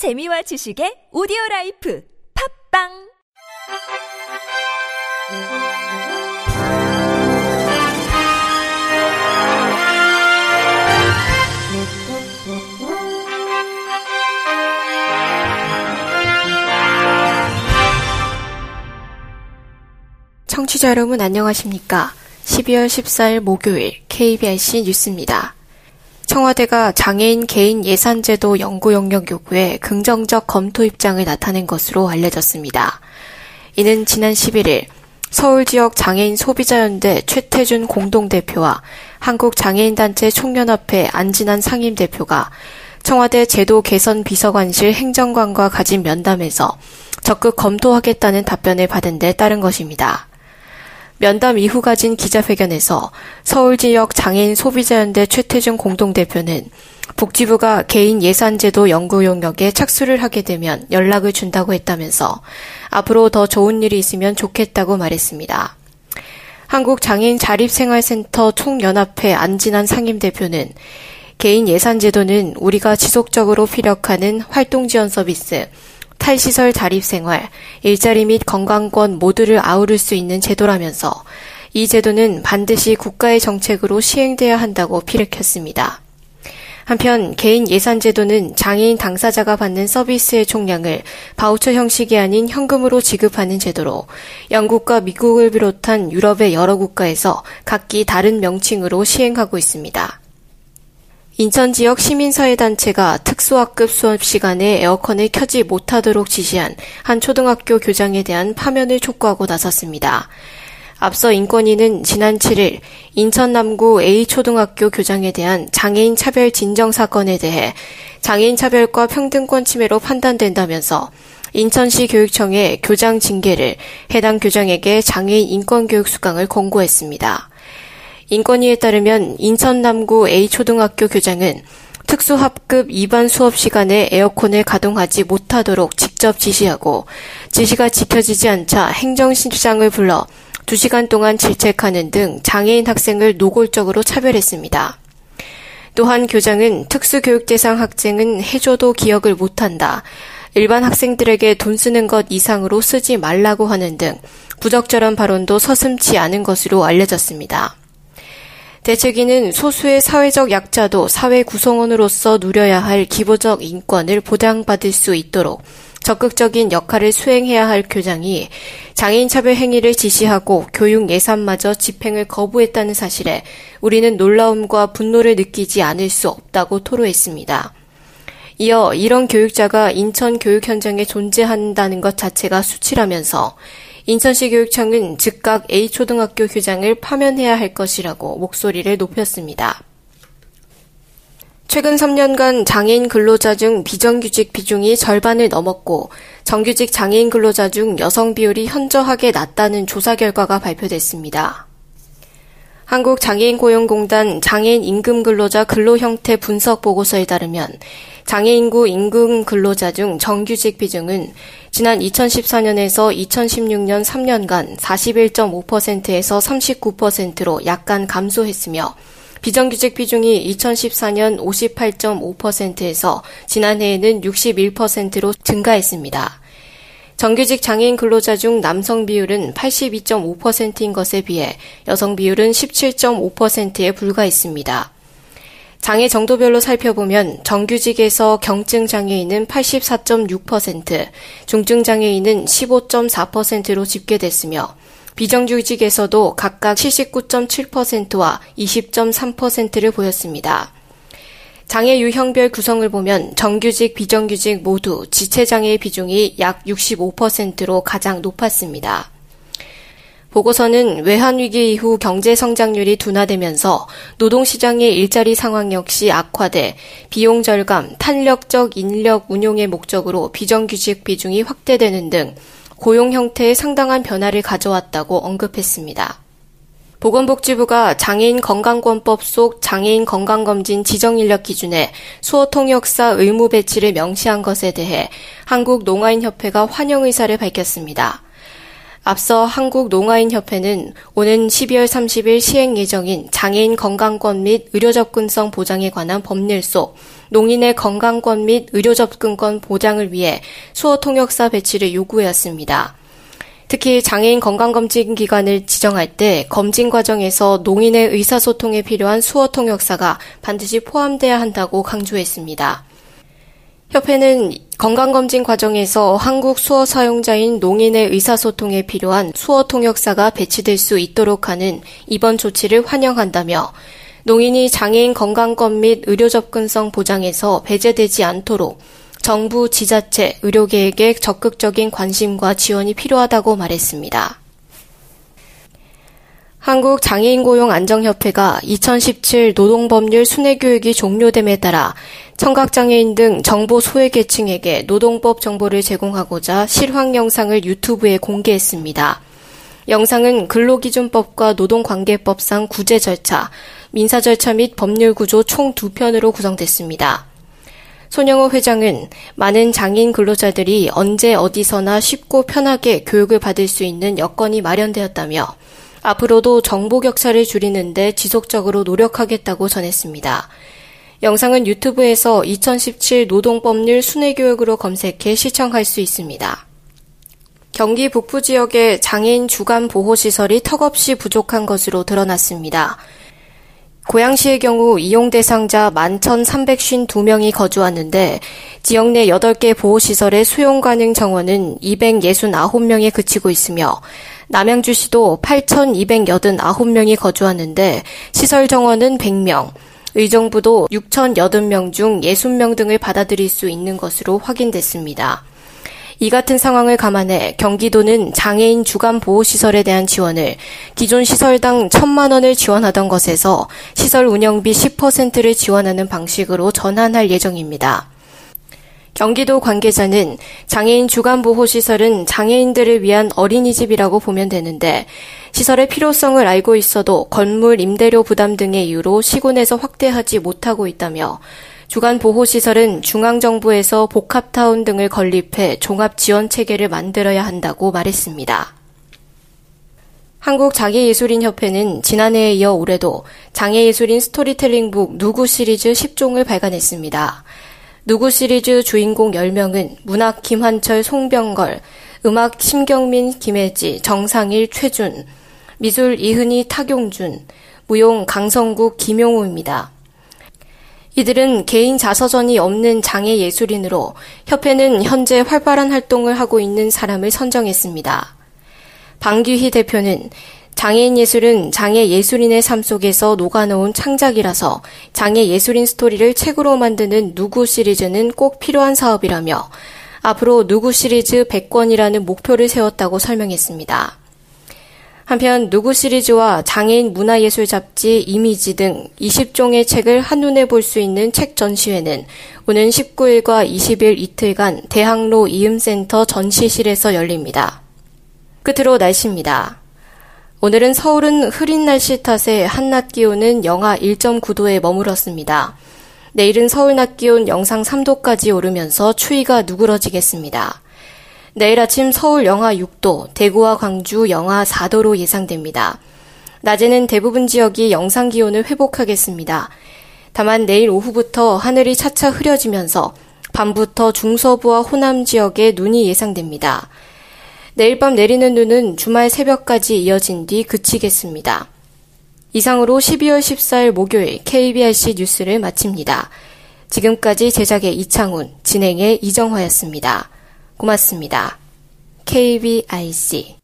재미와 지식의 오디오 라이프 팝빵 청취자 여러분 안녕하십니까? 12월 14일 목요일 KBIC 뉴스입니다. 청와대가 장애인 개인 예산제도 연구 영역 요구에 긍정적 검토 입장을 나타낸 것으로 알려졌습니다. 이는 지난 11일 서울 지역 장애인 소비자연대 최태준 공동대표와 한국장애인단체 총연합회 안진환 상임대표가 청와대 제도 개선 비서관실 행정관과 가진 면담에서 적극 검토하겠다는 답변을 받은 데 따른 것입니다. 면담 이후 가진 기자회견에서 서울 지역 장애인 소비자연대 최태준 공동대표는 복지부가 개인 예산제도 연구 용역에 착수를 하게 되면 연락을 준다고 했다면서 앞으로 더 좋은 일이 있으면 좋겠다고 말했습니다. 한국장애인 자립생활센터 총연합회 안진환 상임대표는 개인 예산제도는 우리가 지속적으로 피력하는 활동지원 서비스, 탈시설 자립생활, 일자리 및 건강권 모두를 아우를 수 있는 제도라면서 이 제도는 반드시 국가의 정책으로 시행돼야 한다고 피력했습니다. 한편 개인 예산 제도는 장애인 당사자가 받는 서비스의 총량을 바우처 형식이 아닌 현금으로 지급하는 제도로 영국과 미국을 비롯한 유럽의 여러 국가에서 각기 다른 명칭으로 시행하고 있습니다. 인천 지역 시민사회단체가 특수학급 수업 시간에 에어컨을 켜지 못하도록 지시한 한 초등학교 교장에 대한 파면을 촉구하고 나섰습니다. 앞서 인권위는 지난 7일 인천 남구 A초등학교 교장에 대한 장애인 차별 진정 사건에 대해 장애인 차별과 평등권 침해로 판단된다면서 인천시 교육청에 교장 징계를 해당 교장에게 장애인 인권교육 수강을 권고했습니다. 인권위에 따르면 인천 남구 A초등학교 교장은 특수합급 2반 수업 시간에 에어컨을 가동하지 못하도록 직접 지시하고 지시가 지켜지지 않자 행정실장을 불러 2시간 동안 질책하는 등 장애인 학생을 노골적으로 차별했습니다. 또한 교장은 특수교육 대상 학생은 해줘도 기억을 못한다. 일반 학생들에게 돈 쓰는 것 이상으로 쓰지 말라고 하는 등 부적절한 발언도 서슴치 않은 것으로 알려졌습니다. 대책위는 소수의 사회적 약자도 사회 구성원으로서 누려야 할 기본적 인권을 보장받을 수 있도록 적극적인 역할을 수행해야 할 교장이 장애인 차별 행위를 지시하고 교육 예산마저 집행을 거부했다는 사실에 우리는 놀라움과 분노를 느끼지 않을 수 없다고 토로했습니다. 이어 이런 교육자가 인천 교육 현장에 존재한다는 것 자체가 수치라면서 인천시 교육청은 즉각 A초등학교 교장을 파면해야 할 것이라고 목소리를 높였습니다. 최근 3년간 장애인 근로자 중 비정규직 비중이 절반을 넘었고 정규직 장애인 근로자 중 여성 비율이 현저하게 낮다는 조사 결과가 발표됐습니다. 한국장애인고용공단 장애인 임금 근로자 근로 형태 분석 보고서에 따르면 장애인구 임금 근로자 중 정규직 비중은 지난 2014년에서 2016년 3년간 41.5%에서 39%로 약간 감소했으며 비정규직 비중이 2014년 58.5%에서 지난해에는 61%로 증가했습니다. 정규직 장애인 근로자 중 남성 비율은 82.5%인 것에 비해 여성 비율은 17.5%에 불과했습니다. 장애 정도별로 살펴보면 정규직에서 경증 장애인은 84.6%, 중증 장애인은 15.4%로 집계됐으며 비정규직에서도 각각 79.7%와 20.3%를 보였습니다. 장애 유형별 구성을 보면 정규직, 비정규직 모두 지체장애의 비중이 약 65%로 가장 높았습니다. 보고서는 외환위기 이후 경제 성장률이 둔화되면서 노동시장의 일자리 상황 역시 악화돼 비용 절감, 탄력적 인력 운용의 목적으로 비정규직 비중이 확대되는 등 고용 형태에 상당한 변화를 가져왔다고 언급했습니다. 보건복지부가 장애인 건강권법 속 장애인 건강검진 지정인력 기준에 수어 통역사 의무 배치를 명시한 것에 대해 한국농아인협회가 환영 의사를 밝혔습니다. 앞서 한국농아인협회는 오는 12월 30일 시행 예정인 장애인 건강권 및 의료 접근성 보장에 관한 법률 속 농인의 건강권 및 의료 접근권 보장을 위해 수어 통역사 배치를 요구했습니다. 특히 장애인 건강검진 기관을 지정할 때 검진 과정에서 농인의 의사소통에 필요한 수어 통역사가 반드시 포함돼야 한다고 강조했습니다. 협회는 건강검진 과정에서 한국 수어 사용자인 농인의 의사소통에 필요한 수어 통역사가 배치될 수 있도록 하는 이번 조치를 환영한다며 농인이 장애인 건강권 및 의료 접근성 보장에서 배제되지 않도록 정부, 지자체, 의료계에게 적극적인 관심과 지원이 필요하다고 말했습니다. 한국 장애인 고용 안정협회가 2017 노동법률 순회교육이 종료됨에 따라 청각장애인 등 정보 소외 계층에게 노동법 정보를 제공하고자 실황 영상을 유튜브에 공개했습니다. 영상은 근로기준법과 노동관계법상 구제 절차, 민사 절차 및 법률 구조 총 두 편으로 구성됐습니다. 손영호 회장은 많은 장인 근로자들이 언제 어디서나 쉽고 편하게 교육을 받을 수 있는 여건이 마련되었다며 앞으로도 정보 격차를 줄이는데 지속적으로 노력하겠다고 전했습니다. 영상은 유튜브에서 2017 노동법률 순회교육으로 검색해 시청할 수 있습니다. 경기 북부 지역의 장애인 주간 보호시설이 턱없이 부족한 것으로 드러났습니다. 고양시의 경우 이용 대상자 11,352명이 거주하는데 지역 내 8개 보호시설의 수용 가능 정원은 269명에 그치고 있으며 남양주시도 8,289명이 거주하는데 시설 정원은 100명, 의정부도 6,080명 중 60명 등을 받아들일 수 있는 것으로 확인됐습니다. 이 같은 상황을 감안해 경기도는 장애인 주간 보호시설에 대한 지원을 기존 시설당 1천만 원을 지원하던 것에서 시설 운영비 10%를 지원하는 방식으로 전환할 예정입니다. 경기도 관계자는 장애인 주간 보호시설은 장애인들을 위한 어린이집이라고 보면 되는데 시설의 필요성을 알고 있어도 건물 임대료 부담 등의 이유로 시군에서 확대하지 못하고 있다며 주간 보호시설은 중앙정부에서 복합타운 등을 건립해 종합지원 체계를 만들어야 한다고 말했습니다. 한국장애예술인협회는 지난해에 이어 올해도 장애예술인 스토리텔링북 누구 시리즈 10종을 발간했습니다. 누구 시리즈 주인공 10명은 문학 김한철, 송병걸, 음악 심경민, 김혜지, 정상일, 최준, 미술 이흔희, 탁용준, 무용 강성국, 김용우입니다. 이들은 개인 자서전이 없는 장애 예술인으로 협회는 현재 활발한 활동을 하고 있는 사람을 선정했습니다. 방규희 대표는 장애인 예술은 장애 예술인의 삶 속에서 녹아놓은 창작이라서 장애 예술인 스토리를 책으로 만드는 누구 시리즈는 꼭 필요한 사업이라며 앞으로 누구 시리즈 100권이라는 목표를 세웠다고 설명했습니다. 한편 누구 시리즈와 장애인 문화예술 잡지 이미지 등 20종의 책을 한눈에 볼 수 있는 책 전시회는 오는 19일과 20일 이틀간 대학로 이음센터 전시실에서 열립니다. 끝으로 날씨입니다. 오늘은 서울은 흐린 날씨 탓에 한낮 기온은 영하 1.9도에 머물었습니다. 내일은 서울 낮 기온 영상 3도까지 오르면서 추위가 누그러지겠습니다. 내일 아침 서울 영하 6도, 대구와 광주 영하 4도로 예상됩니다. 낮에는 대부분 지역이 영상 기온을 회복하겠습니다. 다만 내일 오후부터 하늘이 차차 흐려지면서 밤부터 중서부와 호남 지역에 눈이 예상됩니다. 내일 밤 내리는 눈은 주말 새벽까지 이어진 뒤 그치겠습니다. 이상으로 12월 14일 목요일 KBRC 뉴스를 마칩니다. 지금까지 제작의 이창훈, 진행의 이정화였습니다. 고맙습니다. KBIC